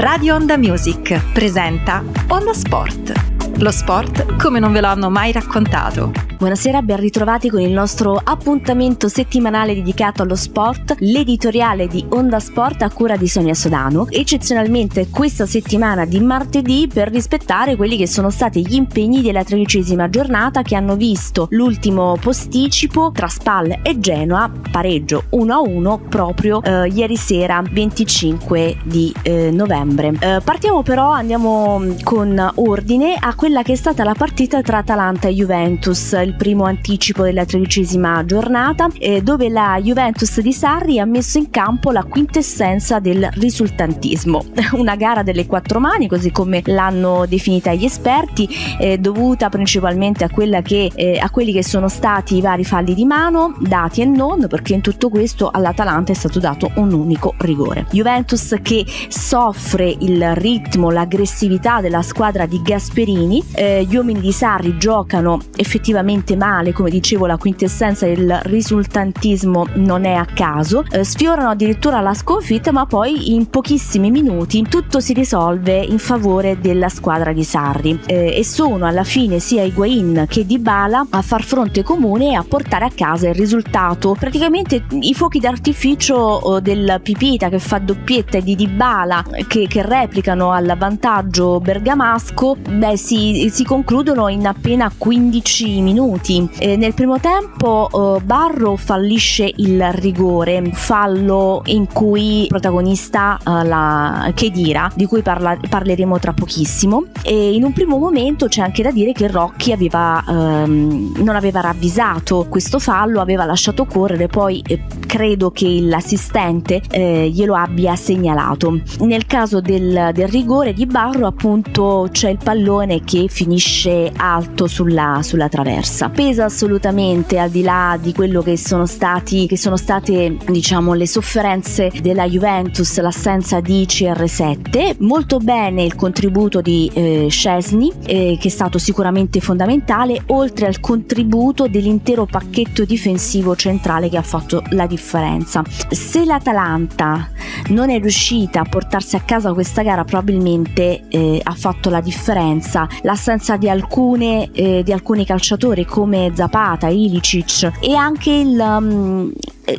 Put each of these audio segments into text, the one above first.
Radio Onda Music presenta Onda Sport. Lo sport come non ve lo hanno mai raccontato. Buonasera, ben ritrovati con il nostro appuntamento settimanale dedicato allo sport, l'editoriale di Onda Sport a cura di Sonia Sodano, eccezionalmente questa settimana di martedì per rispettare quelli che sono stati gli impegni della tredicesima giornata che hanno visto l'ultimo posticipo tra Spal e Genoa, pareggio 1-1 proprio eh, ieri sera 25 di eh, novembre. Eh, partiamo però, andiamo con ordine a quella che è stata la partita tra Atalanta e Juventus, il primo anticipo della tredicesima giornata, eh, dove la Juventus di Sarri ha messo in campo la quintessenza del risultantismo. Una gara delle quattro mani, così come l'hanno definita gli esperti, eh, dovuta principalmente a, che, eh, a quelli che sono stati i vari falli di mano, dati e non, perché in tutto questo all'Atalanta è stato dato un unico rigore. Juventus che soffre il ritmo, l'aggressività della squadra di Gasperini. Eh, gli uomini di Sarri giocano effettivamente male, come dicevo, la quintessenza del risultantismo non è a caso. Eh, sfiorano addirittura la sconfitta, ma poi in pochissimi minuti tutto si risolve in favore della squadra di Sarri. Eh, e sono alla fine sia Higuain che Dybala a far fronte comune e a portare a casa il risultato. Praticamente i fuochi d'artificio oh, del Pipita che fa doppietta e di Dybala che, che replicano al vantaggio bergamasco, beh si si, concludono in appena 15 minuti. Eh, nel primo tempo eh, Barro fallisce il rigore, fallo in cui protagonista eh, la Chedira, di cui parla, parleremo tra pochissimo. E in un primo momento c'è anche da dire che Rocky aveva, ehm, non aveva ravvisato questo fallo, aveva lasciato correre, poi eh, credo che l'assistente eh, glielo abbia segnalato. Nel caso del, del rigore di Barro appunto c'è il pallone che finisce alto sulla, sulla traversa. Pesa assolutamente al di là di quello che sono stati che sono state diciamo le sofferenze della Juventus l'assenza di CR7 molto bene il contributo di eh, Scesni eh, che è stato sicuramente fondamentale oltre al contributo dell'intero pacchetto difensivo centrale che ha fatto la differenza. Se l'Atalanta non è riuscita a portarsi a casa questa gara probabilmente eh, ha fatto la differenza. L'assenza di, alcune, eh, di alcuni calciatori come Zapata, Ilicic e anche il, um,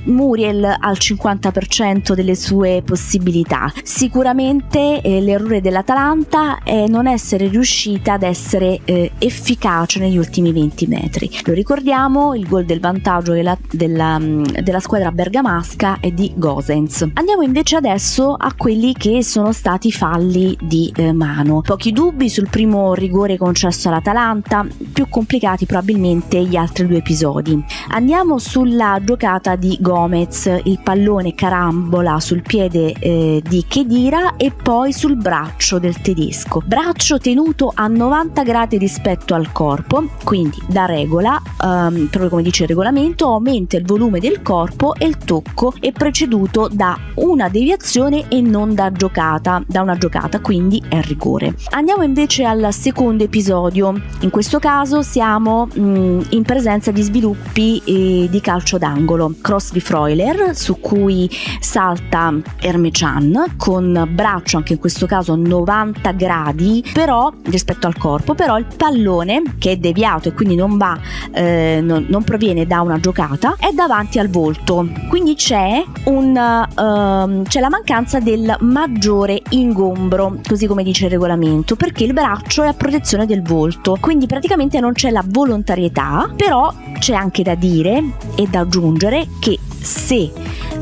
Muriel al 50% delle sue possibilità. Sicuramente eh, l'errore dell'Atalanta è non essere riuscita ad essere eh, efficace negli ultimi 20 metri. Lo ricordiamo, il gol del vantaggio della, della, mm, della squadra bergamasca è di Gosens. Andiamo invece adesso a quelli che sono stati falli di eh, mano. Pochi dubbi sul primo rigore concesso all'Atalanta, più complicati probabilmente gli altri due episodi. Andiamo sulla giocata di Gomez, il pallone carambola sul piede eh, di Chedira e poi sul braccio del tedesco. Braccio tenuto a 90 gradi rispetto al corpo, quindi da regola, um, proprio come dice il regolamento, aumenta il volume del corpo e il tocco è preceduto da una deviazione e non da giocata, da una giocata, quindi è rigore. Andiamo invece al secondo episodio. In questo caso siamo mh, mm, in presenza di sviluppi eh, di calcio d'angolo. Cross di Freuler su cui salta Ermechan con braccio anche in questo caso 90 gradi però rispetto al corpo però il pallone che è deviato e quindi non va eh, non, non, proviene da una giocata è davanti al volto. Quindi c'è un uh, c'è la mancanza del maggiore ingombro così come dice il regolamento perché il braccio è a protezione del volto. Quindi praticamente non c'è la volontarietà però c'è anche da dire e da aggiungere che se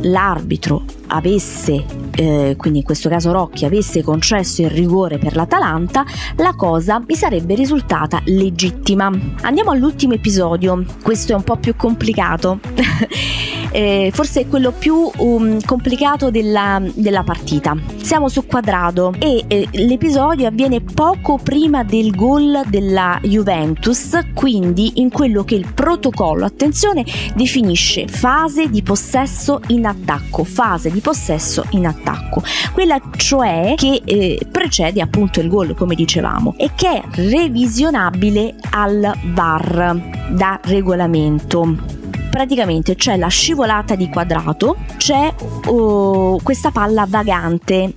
l'arbitro avesse, eh, quindi in questo caso Rocchi, avesse concesso il rigore per l'Atalanta, la cosa mi sarebbe risultata legittima. Andiamo all'ultimo episodio, questo è un po' più complicato. eh, forse è quello più um, complicato della, della, partita. Siamo su quadrado e eh, l'episodio avviene poco prima del gol della Juventus, quindi in quello che il protocollo, attenzione, definisce fase di possesso in attacco, fase di possesso in attacco, quella cioè che eh, precede appunto il gol, come dicevamo, e che è revisionabile al VAR da regolamento praticamente c'è la scivolata di quadrato, c'è uh, questa palla vagante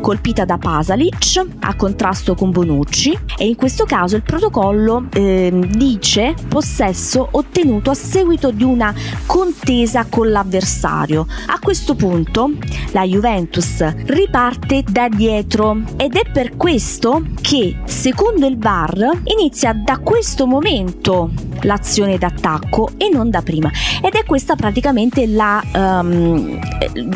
colpita da Pasalic a contrasto con Bonucci e in questo caso il protocollo eh, dice possesso ottenuto a seguito di una contesa con l'avversario. A questo punto la Juventus riparte da dietro ed è per questo che secondo il VAR inizia da questo momento l'azione d'attacco e non da prima. Ed è questa praticamente la um,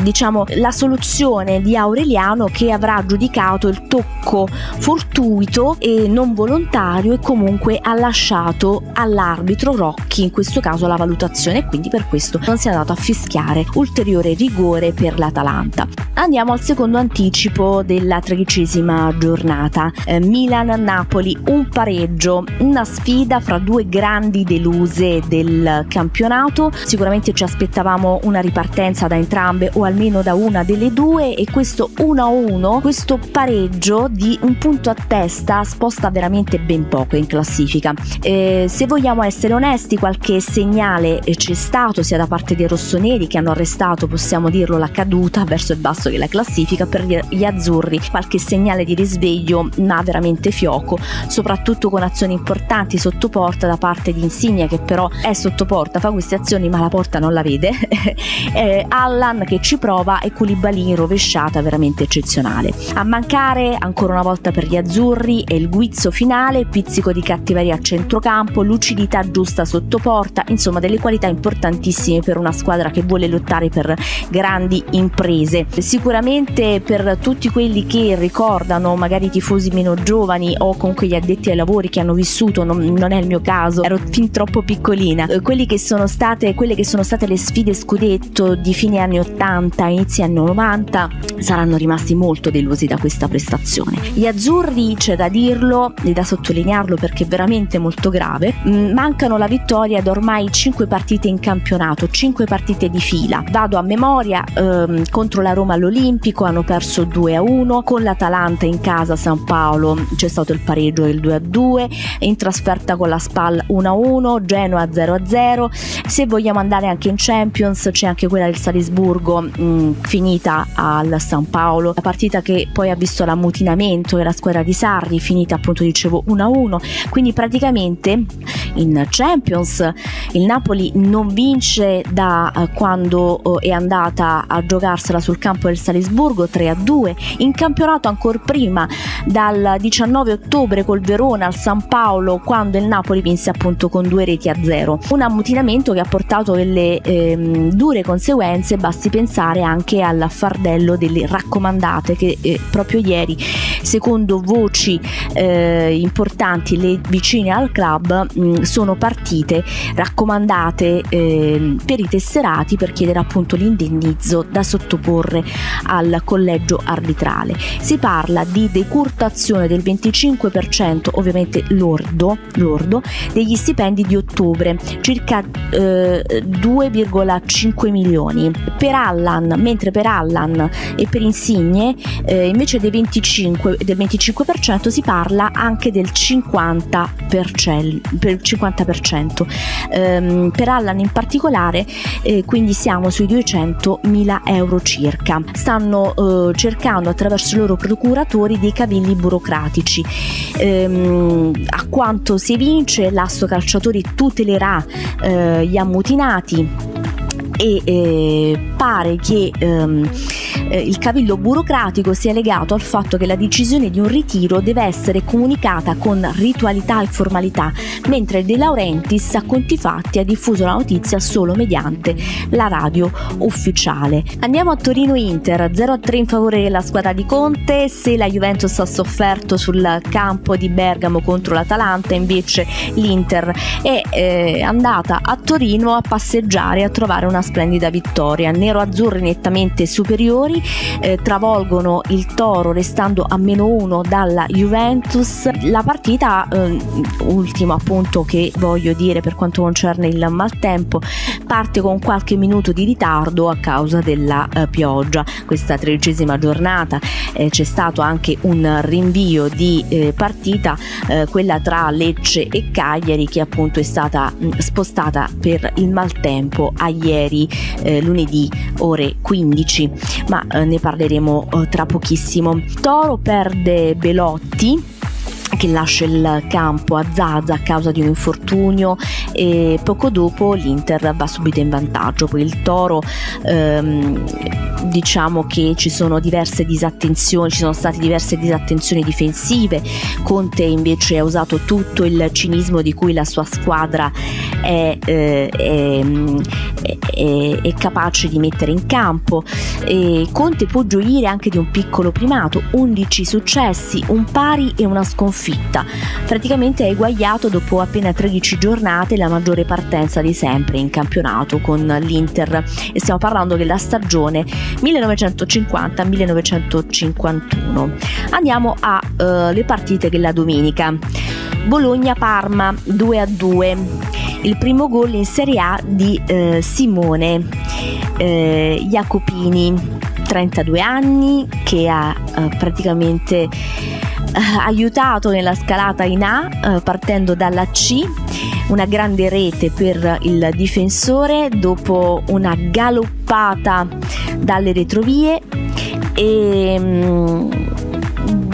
diciamo la soluzione di Aureliano che avrà giudicato il tocco fortuito e non volontario e comunque ha lasciato all'arbitro Rocchi in questo caso la valutazione. E quindi per questo non si è andato a fischiare ulteriore rigore per l'Atalanta. Andiamo al secondo anticipo della tredicesima giornata. Eh, Milan-Napoli un pareggio una sfida fra due grandi grandi deluse del campionato. Sicuramente ci aspettavamo una ripartenza da entrambe o almeno da una delle due e questo 1-1, questo pareggio di un punto a testa sposta veramente ben poco in classifica. Eh, se vogliamo essere onesti, qualche segnale c'è stato sia da parte dei rossoneri che hanno arrestato, possiamo dirlo, la caduta verso il basso della classifica per gli azzurri, qualche segnale di risveglio ma veramente fioco, soprattutto con azioni importanti sotto porta da parte di Insigne che però è sotto porta, fa queste azioni ma la porta non la vede, eh, Allan che ci prova e Koulibaly in rovesciata veramente eccezionale. A mancare ancora una volta per gli azzurri è il guizzo finale, pizzico di cattiveria a centrocampo, lucidità giusta sotto porta, insomma delle qualità importantissime per una squadra che vuole lottare per grandi imprese. Sicuramente per tutti quelli che ricordano magari i tifosi meno giovani o comunque gli addetti ai lavori che hanno vissuto, non, non è il mio caso, ero fin troppo piccolina. Eh, quelli che sono state, quelle che sono state le sfide scudetto di fine anni 80, inizi anni 90 saranno rimasti molto delusi da questa prestazione. Gli azzurri, c'è da dirlo e da sottolinearlo perché è veramente molto grave, mm, mancano la vittoria da ormai 5 partite in campionato, 5 partite di fila. Vado a memoria, ehm, contro la Roma all'Olimpico hanno perso 2 a 1, con l'Atalanta in casa a San Paolo c'è stato il pareggio del 2 a 2, in trasferta con la Spal 1 a 1 1, Genoa 0-0. Se vogliamo andare anche in Champions, c'è anche quella del Salisburgo mh, mm, finita al San Paolo, la partita che poi ha visto l'ammutinamento della squadra di Sarri, finita appunto dicevo 1-1. Quindi praticamente in Champions il Napoli non vince da uh, quando uh, è andata a giocarsela sul campo del Salisburgo 3-2. In campionato ancora prima dal 19 ottobre col Verona al San Paolo quando il Napoli vinse appunto con due reti a zero. Un ammutinamento che ha portato delle ehm, dure conseguenze, basti pensare anche al fardello delle raccomandate che eh, proprio ieri, secondo voci eh, importanti, le vicine al club mh, mm, sono partite raccomandate eh, per i tesserati per chiedere appunto l'indennizzo da sottoporre al collegio arbitrale. Si parla di decurtazione del 25% ovviamente lordo, lordo degli stipendi stipendi di ottobre, circa eh, 2,5 milioni. Per Allan, mentre per Allan e per Insigne eh, invece dei 25, del 25% si parla anche del 50%. Per 50%. Ehm, per Allan in particolare eh, quindi siamo sui 200 mila euro circa. Stanno eh, cercando attraverso i loro procuratori dei cavilli burocratici. Ehm, a quanto si evince l'asso calciatore calciatori tutelerà eh, gli ammutinati e eh, pare che ehm, eh, il cavillo burocratico sia legato al fatto che la decisione di un ritiro deve essere comunicata con ritualità e formalità, mentre De Laurentiis a conti fatti ha diffuso la notizia solo mediante la radio ufficiale. Andiamo a Torino Inter 0-3 in favore della squadra di Conte, se la Juventus ha sofferto sul campo di Bergamo contro l'Atalanta, invece l'Inter è eh, andata a Torino a passeggiare a trovare una splendida vittoria. Nero-azzurri nettamente superiori eh, travolgono il Toro restando a meno uno dalla Juventus. La partita, eh, ultimo appunto che voglio dire per quanto concerne il maltempo, parte con qualche minuto di ritardo a causa della eh, pioggia. Questa tredicesima giornata eh, c'è stato anche un rinvio di eh, partita, eh, quella tra Lecce e Cagliari che appunto è stata mh, spostata per il maltempo a ieri lunedì ore 15 ma ne parleremo eh, tra pochissimo. Toro perde Belotti che lascia il campo a Zaza a causa di un infortunio e poco dopo l'Inter va subito in vantaggio. Poi il Toro ehm, diciamo che ci sono diverse disattenzioni, ci sono state diverse disattenzioni difensive. Conte invece ha usato tutto il cinismo di cui la sua squadra è, eh, è, è, è capace di mettere in campo. E Conte può gioire anche di un piccolo primato, 11 successi, un pari e una sconfitta. Praticamente ha eguagliato dopo appena 13 giornate la maggiore partenza di sempre in campionato con l'Inter e stiamo parlando della stagione 1950-1951. Andiamo alle uh, partite della domenica. Bologna-Parma 2-2. Il primo gol in Serie A di uh, Simone uh, Jacopini, 32 anni, che ha uh, praticamente aiutato nella scalata in A partendo dalla C una grande rete per il difensore dopo una galoppata dalle retrovie e mm,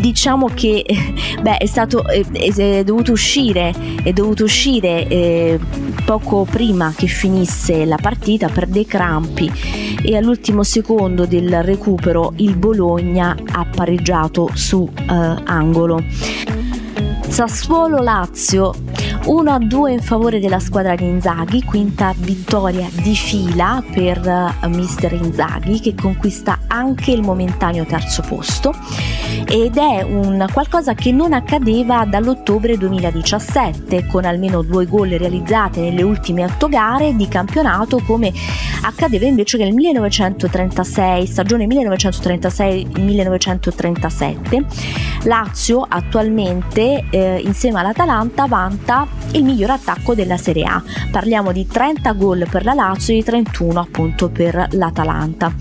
diciamo che beh, è stato è, è dovuto uscire è dovuto uscire eh, poco prima che finisse la partita per dei crampi e all'ultimo secondo del recupero il Bologna ha pareggiato su eh, angolo. Sassuolo Lazio 1-2 in favore della squadra di Inzaghi, quinta vittoria di fila per uh, mister Inzaghi che conquista anche il momentaneo terzo posto. Ed è un qualcosa che non accadeva dall'ottobre 2017 con almeno due gol realizzate nelle ultime otto gare di campionato come accadeva invece nel 1936 stagione 1936-1937 Lazio attualmente eh, insieme all'Atalanta vanta il miglior attacco della Serie A. Parliamo di 30 gol per la Lazio e di 31 appunto per l'Atalanta.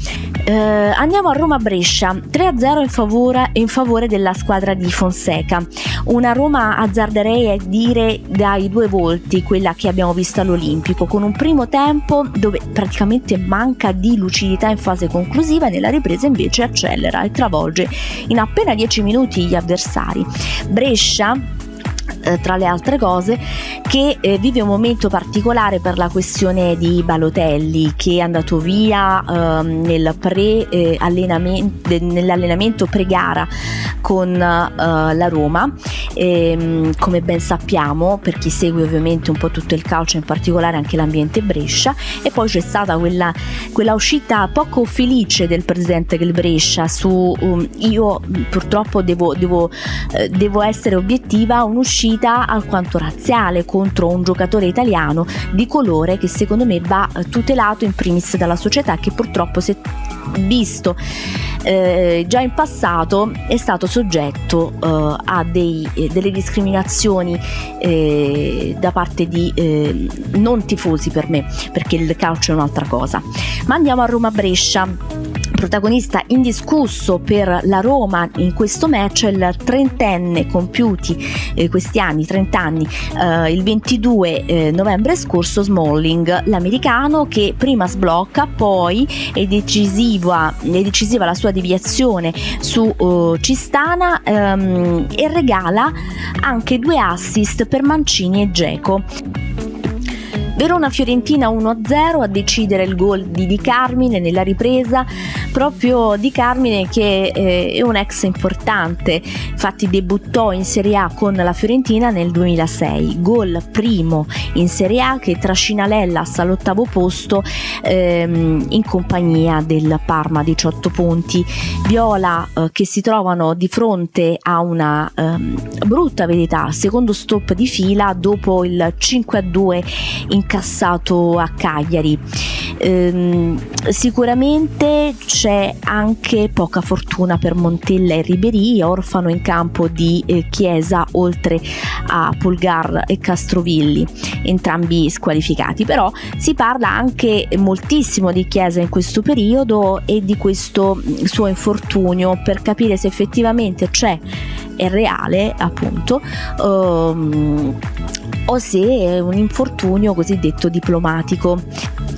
Eh, andiamo a Roma-Brescia, 3-0 in favore, in favore della squadra di Fonseca. Una Roma azzarderei a dire dai due volti, quella che abbiamo visto all'Olimpico, con un primo tempo dove praticamente manca di lucidità in fase conclusiva e nella ripresa invece accelera e travolge in appena 10 minuti gli avversari. Brescia eh, tra le altre cose, che eh, vive un momento particolare per la questione di Balotelli, che è andato via eh, nel pre, eh, allenamento, nell'allenamento pre-gara con eh, la Roma, e, ehm, come ben sappiamo, per chi segue ovviamente un po' tutto il calcio, in particolare anche l'ambiente Brescia, e poi c'è stata quella, quella uscita poco felice del presidente del Brescia su um, io purtroppo devo, devo, eh, devo essere obiettiva, un'uscita alquanto razziale contro un giocatore italiano di colore che secondo me va tutelato in primis dalla società che purtroppo si è visto. Eh, già in passato è stato soggetto eh, a dei, eh, delle discriminazioni eh, da parte di eh, non tifosi per me perché il calcio è un'altra cosa. Ma andiamo a Roma-Brescia protagonista indiscusso per la Roma in questo match è il trentenne compiuti eh, questi anni, 30 anni, eh, il 22 eh, novembre scorso Smalling, l'americano che prima sblocca, poi è decisiva, è decisiva la sua deviazione su uh, Cistana ehm, e regala anche due assist per Mancini e Geco. Verona-Fiorentina 1-0 a decidere il gol di Di Carmine nella ripresa, proprio Di Carmine che eh, è un ex importante, infatti debuttò in Serie A con la Fiorentina nel 2006, gol primo in Serie A che trascina l'Ellas all'ottavo posto ehm, in compagnia del Parma 18 punti. Viola eh, che si trovano di fronte a una ehm, brutta verità, secondo stop di fila dopo il 5-2 in incassato a Cagliari. Ehm, sicuramente c'è anche poca fortuna per Montella e Ribery, orfano in campo di eh, Chiesa oltre a Pulgar e Castrovilli, entrambi squalificati, però si parla anche moltissimo di Chiesa in questo periodo e di questo mm, suo infortunio per capire se effettivamente c'è è reale appunto um, o se è un infortunio cosiddetto diplomatico.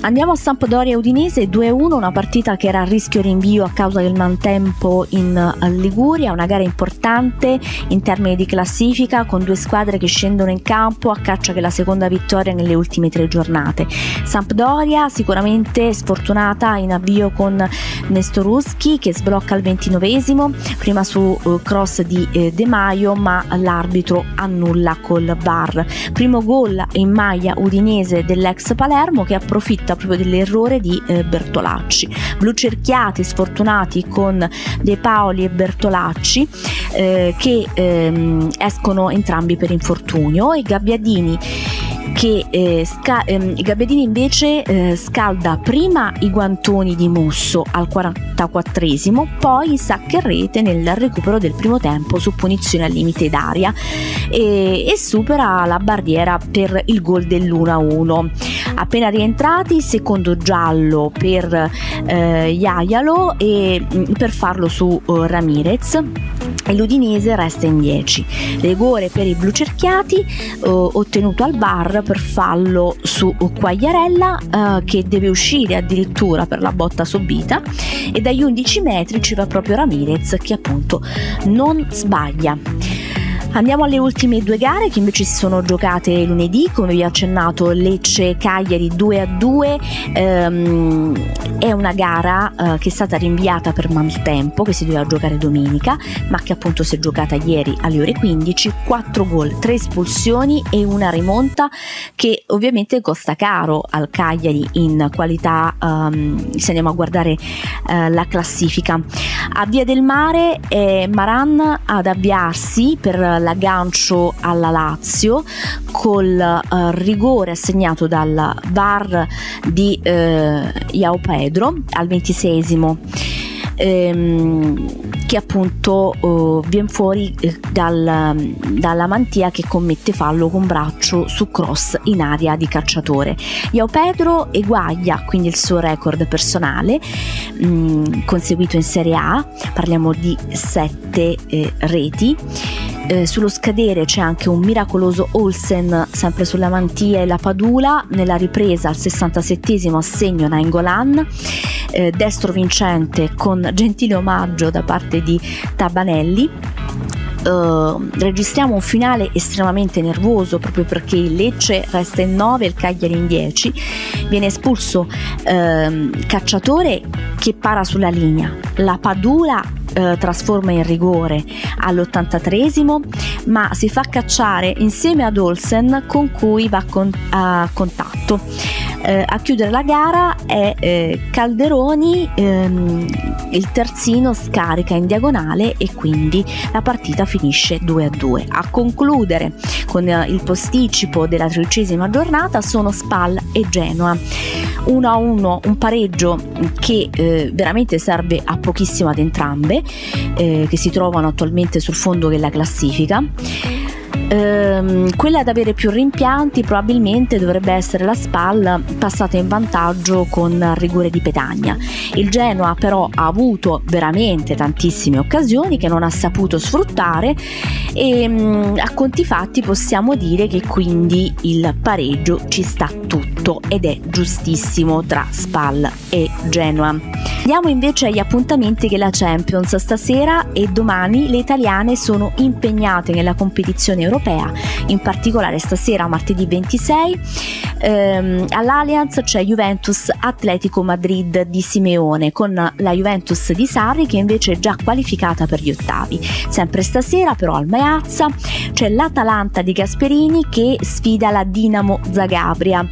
Andiamo a Sampdoria Udinese 2-1, una partita che era a rischio rinvio a causa del mantempo in eh, Liguria, una gara importante in termini di classifica con due squadre che scendono in campo a caccia della seconda vittoria nelle ultime tre giornate. Sampdoria sicuramente sfortunata in avvio con Nestoruschi che sblocca al 29esimo, prima su uh, cross di eh, De Maio ma l'arbitro annulla col bar. Primo gol in maglia udinese dell'ex Palermo che approfitta approfitta proprio dell'errore di eh, Bertolacci. Blu cerchiati, sfortunati con De Paoli e Bertolacci eh, che ehm, escono entrambi per infortunio e Gabbiadini che eh, sca- ehm, Gabbiadini invece eh, scalda prima i guantoni di Musso al 44esimo, poi sacca in rete nel recupero del primo tempo su punizione al limite d'aria e, e supera la barriera per il gol dell'1-1. Appena rientrati, secondo giallo per eh, Iaialo e mh, mm, per farlo su uh, Ramirez e l'Udinese resta in 10. Rigore per i blu cerchiati uh, ottenuto al bar per fallo su Quagliarella uh, che deve uscire addirittura per la botta subita e dagli 11 metri ci va proprio Ramirez che appunto non sbaglia. Andiamo alle ultime due gare che invece si sono giocate lunedì, come vi ho accennato Lecce Cagliari 2 a 2. Ehm, è una gara eh, che è stata rinviata per maltempo, che si doveva giocare domenica, ma che appunto si è giocata ieri alle ore 15. 4 gol, 3 espulsioni e una rimonta che ovviamente costa caro al Cagliari in qualità, um, se andiamo a guardare uh, la classifica. A Via del Mare è Maran ad avviarsi per l'aggancio alla Lazio col uh, rigore assegnato dal VAR di uh, Iao Pedro al ventisesimo ehm, che appunto uh, viene fuori eh, dal, dalla mantia che commette fallo con braccio su cross in area di cacciatore. Iao Pedro eguaglia quindi il suo record personale mh, mm, conseguito in Serie A, parliamo di 7 eh, reti eh, sullo scadere c'è anche un miracoloso Olsen sempre sulla mantia e la Padula nella ripresa al 67 assegno Nainggolan eh, destro vincente con gentile omaggio da parte di Tabanelli Uh, registriamo un finale estremamente nervoso proprio perché il Lecce resta in 9 e il Cagliari in 10 viene espulso uh, Cacciatore che para sulla linea. La Padula uh, trasforma in rigore all'83esimo ma si fa cacciare insieme ad Olsen con cui va con, a contatto. Eh, a chiudere la gara è eh, Calderoni, ehm, il terzino scarica in diagonale e quindi la partita finisce 2 a 2. A concludere con eh, il posticipo della tredicesima giornata sono Spal e Genoa. 1 a 1, un pareggio che eh, veramente serve a pochissimo ad entrambe, eh, che si trovano attualmente sul fondo della classifica. Ehm, quella ad avere più rimpianti probabilmente dovrebbe essere la SPAL passata in vantaggio con rigore di Petagna. Il Genoa però ha avuto veramente tantissime occasioni che non ha saputo sfruttare e mm, a conti fatti possiamo dire che quindi il pareggio ci sta tutto ed è giustissimo tra SPAL e Genoa. Andiamo invece agli appuntamenti che la Champions stasera e domani le italiane sono impegnate nella competizione europea, in particolare stasera martedì 26 ehm, all'Allianz c'è Juventus Atletico Madrid di Simeone con la Juventus di Sarri che invece è già qualificata per gli ottavi. Sempre stasera però al Meazza c'è l'Atalanta di Gasperini che sfida la Dinamo Zagabria.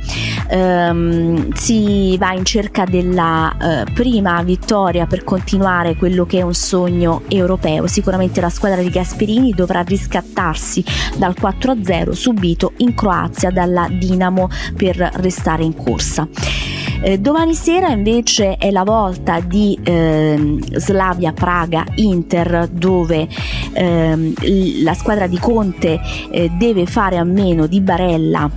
Ehm, si va in cerca della eh, prima vittoria per continuare quello che è un sogno europeo. Sicuramente la squadra di Gasperini dovrà riscattarsi dal 4-0 subito in Croazia dalla Dinamo per restare in corsa. Eh, domani sera invece è la volta di eh, Slavia Praga Inter dove eh, la squadra di Conte eh, deve fare a meno di Barella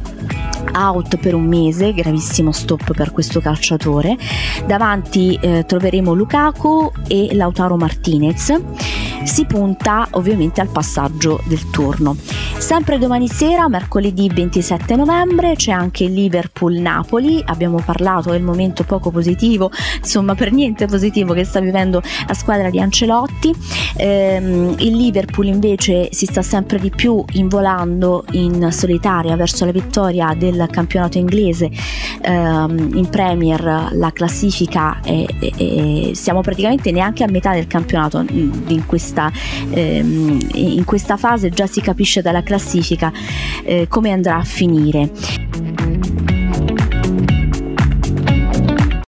out per un mese, gravissimo stop per questo calciatore. Davanti eh, troveremo Lukaku e Lautaro Martinez si punta ovviamente al passaggio del turno. Sempre domani sera, mercoledì 27 novembre, c'è anche Liverpool-Napoli, abbiamo parlato del momento poco positivo, insomma per niente positivo che sta vivendo la squadra di Ancelotti. Ehm, il Liverpool invece si sta sempre di più involando in solitaria verso la vittoria del campionato inglese ehm, in Premier, la classifica è, è, è, siamo praticamente neanche a metà del campionato in questa, ehm, in questa fase già si capisce dalla classifica eh, come andrà a finire.